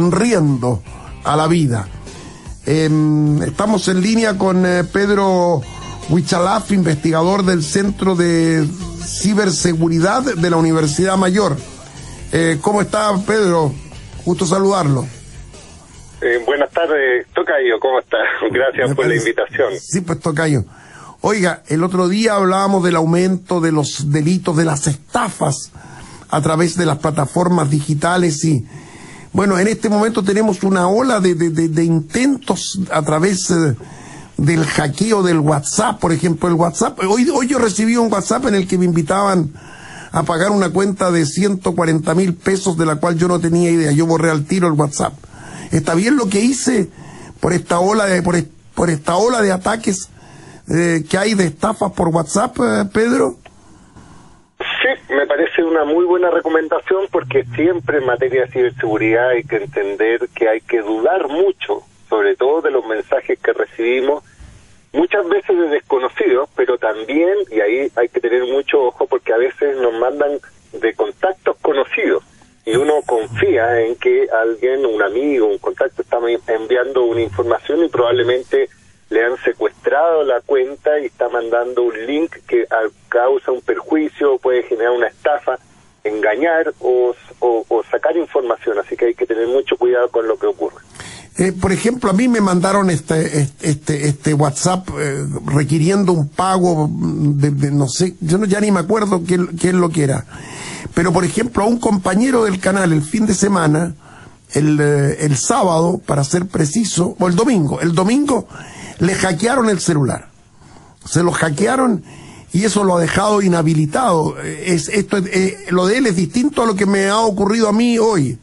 sonriendo a la vida. Em, estamos en línea con eh, Pedro Huichalaf, investigador del Centro de Ciberseguridad de la Universidad Mayor. Eh, ¿Cómo está Pedro? Gusto saludarlo. Eh, buenas tardes, Tocayo, ¿cómo está? Gracias por la invitación. Sí, pues Tocayo. Oiga, el otro día hablábamos del aumento de los delitos, de las estafas a través de las plataformas digitales y bueno, en este momento tenemos una ola de, de, intentos a través eh, del hackeo del WhatsApp, por ejemplo, el WhatsApp. Hoy, hoy yo recibí un WhatsApp en el que me invitaban a pagar una cuenta de 140 mil pesos de la cual yo no tenía idea. Yo borré al tiro el WhatsApp. ¿Está bien lo que hice por esta ola de, por, por esta ola de ataques eh, que hay de estafas por WhatsApp, eh, Pedro? Me parece una muy buena recomendación porque siempre en materia de ciberseguridad hay que entender que hay que dudar mucho, sobre todo de los mensajes que recibimos, muchas veces de desconocidos, pero también, y ahí hay que tener mucho ojo porque a veces nos mandan de contactos conocidos y uno confía en que alguien, un amigo, un contacto está enviando una información y probablemente le han secuestrado la cuenta y está mandando un link que causa un perjuicio, puede generar una estafa, engañar o, sacar información. Así que hay que tener mucho cuidado con lo que ocurre. Eh, por ejemplo, a mí me mandaron este este este WhatsApp eh, requiriendo un pago de, no sé, yo no, ya ni me acuerdo qué es lo que era. Pero por ejemplo, a un compañero del canal el fin de semana, el, eh, el sábado, para ser preciso, o el domingo, el domingo le hackearon el celular. Se lo hackearon y eso lo ha dejado inhabilitado. Es, esto, eh, lo de él es distinto a lo que me ha ocurrido a mí hoy.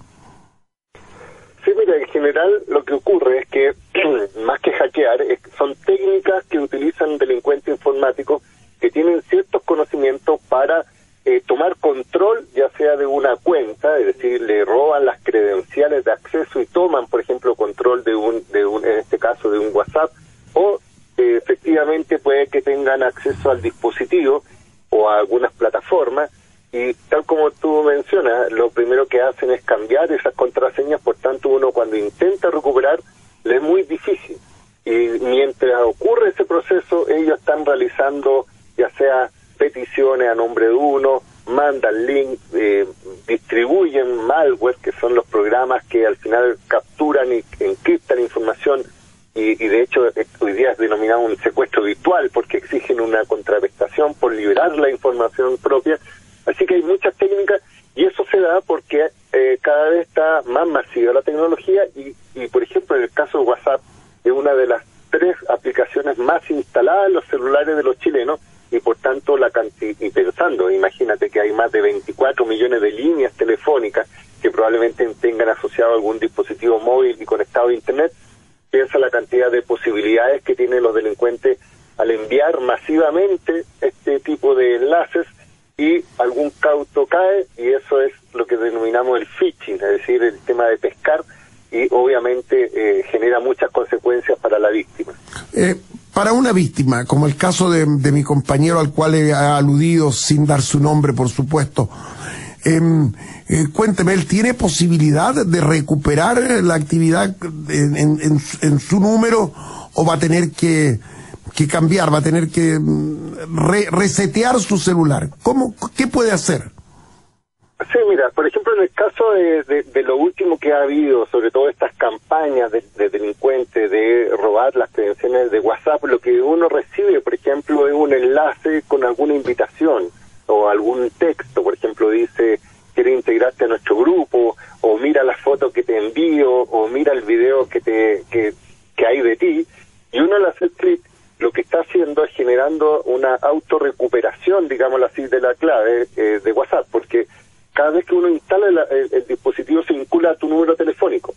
Sí, mira, en general lo que ocurre es que, más que hackear, son técnicas que utilizan delincuentes informáticos que tienen ciertos conocimientos para eh, tomar control ya sea de una cuenta, es decir, le roban las credenciales de acceso y toman, por ejemplo, control de un, de un en este caso, de un WhatsApp o eh, efectivamente puede que tengan acceso al dispositivo o a algunas plataformas y tal como tú mencionas, lo primero que hacen es cambiar esas contraseñas, por tanto uno cuando intenta recuperar le es muy difícil. Y mientras ocurre ese proceso, ellos están realizando ya sea peticiones a nombre de uno, mandan link, eh, distribuyen malware, que son los programas que al final capturan y encriptan información y, de hecho eh, hoy día es denominado un secuestro virtual porque exigen una contraprestación por liberar la información propia. Así que hay muchas técnicas y eso se da porque eh, cada vez está más masiva la tecnología y, y, por ejemplo, en el caso de WhatsApp una de las tres aplicaciones más instaladas en los celulares de los chilenos y por tanto la y pensando, imagínate que hay más de 24 millones de líneas telefónicas que probablemente tengan asociado algún dispositivo móvil y conectado a Internet, piensa la cantidad de posibilidades que tienen los delincuentes al enviar masivamente este tipo de enlaces y algún cauto cae y eso es lo que denominamos el phishing, es decir, el tema de pescar y obviamente eh, genera muchas consecuencias para la víctima. Eh, para una víctima, como el caso de, de, mi compañero al cual he aludido sin dar su nombre, por supuesto, Em, eh, cuénteme, ¿él tiene posibilidad de recuperar la actividad en, su número o va a tener que, cambiar, va a tener que mm, resetear su celular? ¿Cómo, ¿Qué puede hacer? Sí, mira, por ejemplo, en el caso de, lo último que ha habido, sobre todo estas campañas de, de, delincuentes de robar las credenciales de WhatsApp, lo que uno recibe, por ejemplo, es un enlace con alguna invitación o algún texto, por ejemplo, dice, quiere integrarte a nuestro grupo, o mira la foto que te envío, o mira el video que, te, que, hay de ti, y uno al hacer clic, lo que está haciendo es generando una autorrecuperación, digámoslo así, de la clave eh, de WhatsApp, porque cada vez que uno instala el, dispositivo se vincula a tu número telefónico.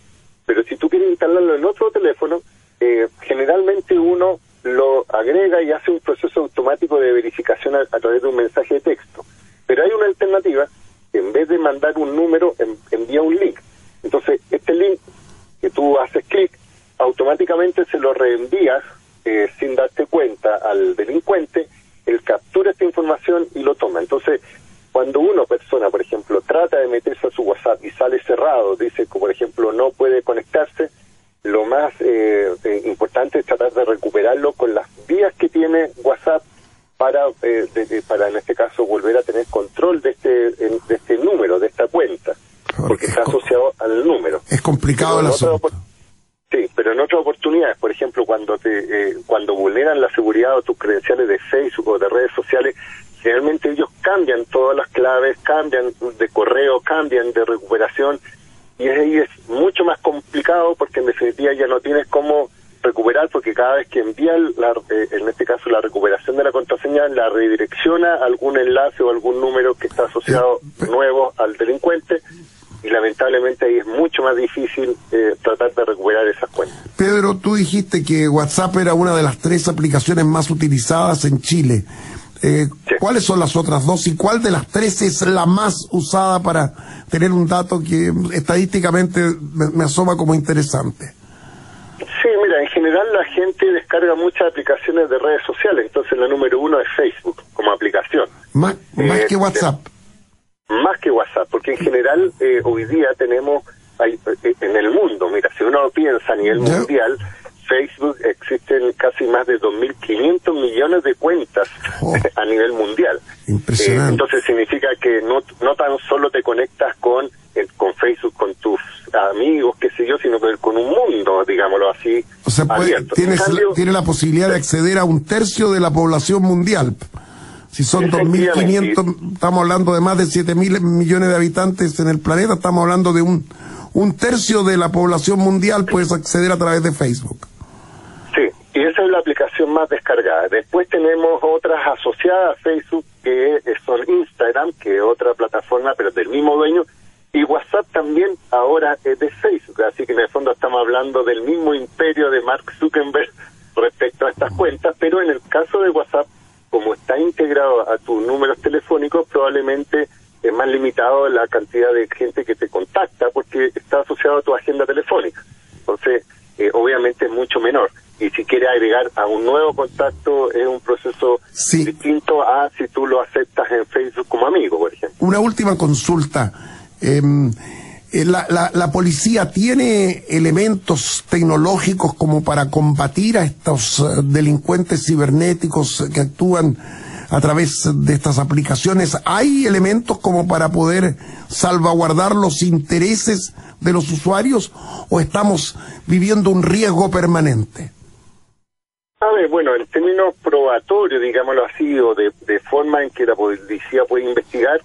Pero si tú quieres instalarlo en otro teléfono, eh, generalmente uno lo agrega y hace un proceso automático de verificación a, través de un mensaje de texto. Pero hay una alternativa, en vez de mandar un número, envía un link. Entonces, este link que tú haces clic, automáticamente se lo reenvías eh, sin darte cuenta al delincuente, él captura esta información y lo toma. Entonces, cuando una persona, por ejemplo, trata de meterse a su WhatsApp y sale cerrado, dice que, por ejemplo, no puede conectarse, lo más eh, eh importante es tratar de recuperarlo con las vías que tiene WhatsApp para, eh, de, para en este caso, volver a tener control de este, de este número, de esta cuenta, porque, está asociado al número. Es complicado el asunto. Sí, pero en otras oportunidades, por ejemplo, cuando te, eh, cuando vulneran la seguridad o tus credenciales de Facebook o de redes sociales, generalmente ellos cambian todas las claves, cambian de correo, cambian de recuperación y ahí es mucho más complicado porque en definitiva ya no tienes cómo recuperar porque cada vez que envía, la, eh, en este caso la recuperación de la contraseña, la redirecciona a algún enlace o algún número que está asociado nuevo al delincuente y lamentablemente ahí es mucho más difícil eh, tratar de recuperar esas cuentas. Pedro, tú dijiste que WhatsApp era una de las tres aplicaciones más utilizadas en Chile. Eh, ¿Cuáles son las otras dos y cuál de las tres es la más usada para tener un dato que estadísticamente me asoma como interesante? Sí, mira, en general la gente descarga muchas aplicaciones de redes sociales, entonces la número uno es Facebook como aplicación. Más, más que eh, WhatsApp. más que WhatsApp, porque en general eh, hoy día tenemos hay, eh, en el mundo, mira, si uno piensa a nivel mundial, Facebook existen casi más de 2.500 millones de cuentas oh. a nivel mundial. Impresionante. entonces significa que no, no tan solo te conectas con, con Facebook, con tus amigos, qué sé yo, sino con un mundo, digámoslo así. O sea, tienes, tiene la posibilidad de acceder a un tercio de la población mundial. Si son 2.500, estamos hablando de más de 7.000 millones de habitantes en el planeta, estamos hablando de un, un tercio de la población mundial puedes acceder a través de Facebook. Es la aplicación más descargada. Después tenemos otras asociadas a Facebook que son Instagram, que es otra plataforma, pero del mismo dueño, y WhatsApp también ahora es de Facebook, así que en el fondo estamos hablando del mismo imperio de Mark Zuckerberg respecto a estas cuentas, pero en el caso de WhatsApp, como está integrado a tus números telefónicos, probablemente es más limitado la cantidad de gente que te contacta porque está asociado a tu agenda telefónica. Entonces, eh, obviamente es mucho menor. Y si quiere agregar a un nuevo contacto, es un proceso distinto a si tú lo aceptas en Facebook como amigo, por ejemplo. Una última consulta. Em, eh, la, la, la, policía tiene elementos tecnológicos como para combatir a estos eh, delincuentes cibernéticos que actúan a través de estas aplicaciones. ¿Hay elementos como para poder salvaguardar los intereses de los usuarios o estamos viviendo un riesgo permanente? A ver, bueno, en términos probatorios, digámoslo así, o de, de forma en que la policía puede investigar,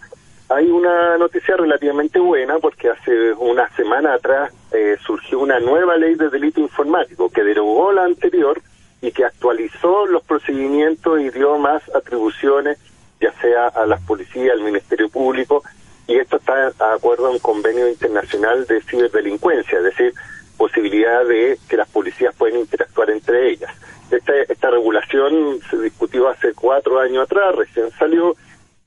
hay una noticia relativamente buena porque hace una semana atrás eh, surgió una nueva ley de delito informático que derogó la anterior y que actualizó los procedimientos y dio más atribuciones, ya sea a las policías, al Ministerio Público, y esto está de acuerdo a un convenio internacional de ciberdelincuencia, es decir, posibilidad de que las policías pueden interactuar entre ellas. Esta, esta regulación se discutió hace cuatro años atrás, recién salió,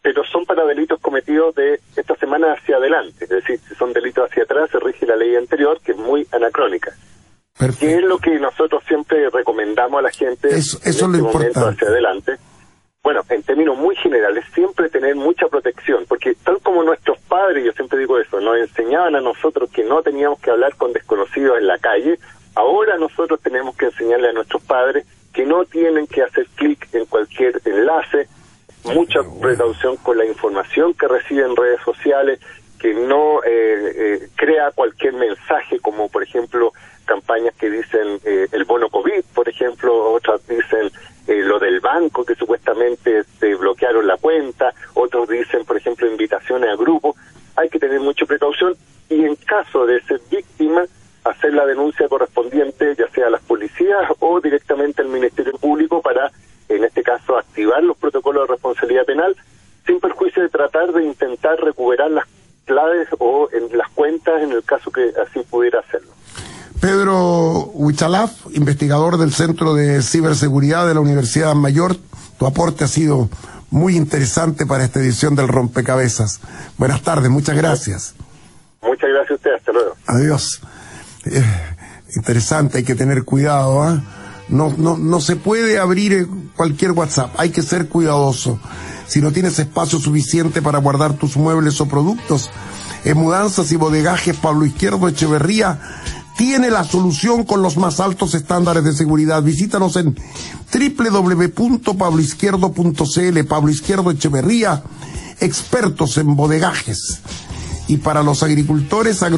pero son para delitos cometidos de esta semana hacia adelante. Es decir, si son delitos hacia atrás, se rige la ley anterior, que es muy anacrónica. Que es lo que nosotros siempre recomendamos a gente eso, en este momento hacia adelante. Bueno, en términos muy generales, siempre tener mucha protección, porque tal como nuestros padres, yo siempre digo eso, nos enseñaban a nosotros que no teníamos que hablar con desconocidos en la calle, ahora nosotros tenemos que enseñarle a nuestros padres que no tienen que hacer clic en cualquier enlace, mucha precaución con la información que recibe en redes sociales, que no eh, eh, crea cualquier mensaje, como por ejemplo campañas que dicen eh, el bono COVID, por ejemplo, otras dicen lo del banco, que supuestamente se bloquearon la cuenta, otros dicen, por ejemplo, invitaciones a grupos. Hay que tener mucha precaución y en caso de ser víctima, hacer la denuncia correspondiente, ya sea a las policías o directamente al Ministerio Público para en este caso activar los protocolos de responsabilidad penal, sin perjuicio de tratar de intentar recuperar las claves o en las cuentas en el caso que así pudiera hacerlo. Pedro Huichalaf, investigador del Centro de Ciberseguridad de la Universidad Mayor, tu aporte ha sido muy interesante para esta edición del Rompecabezas. Buenas tardes, muchas gracias. Muchas gracias a usted, hasta luego. Adiós. Eh, interesante, hay que tener cuidado, ¿ah? No, no, no se puede abrir cualquier WhatsApp, hay que ser cuidadoso. Si no tienes espacio suficiente para guardar tus muebles o productos, en Mudanzas y Bodegajes Pablo Izquierdo Echeverría tiene la solución con los más altos estándares de seguridad. Visítanos en www.pabloizquierdo.cl, Pablo Izquierdo Echeverría, expertos en bodegajes. Y para los agricultores, agro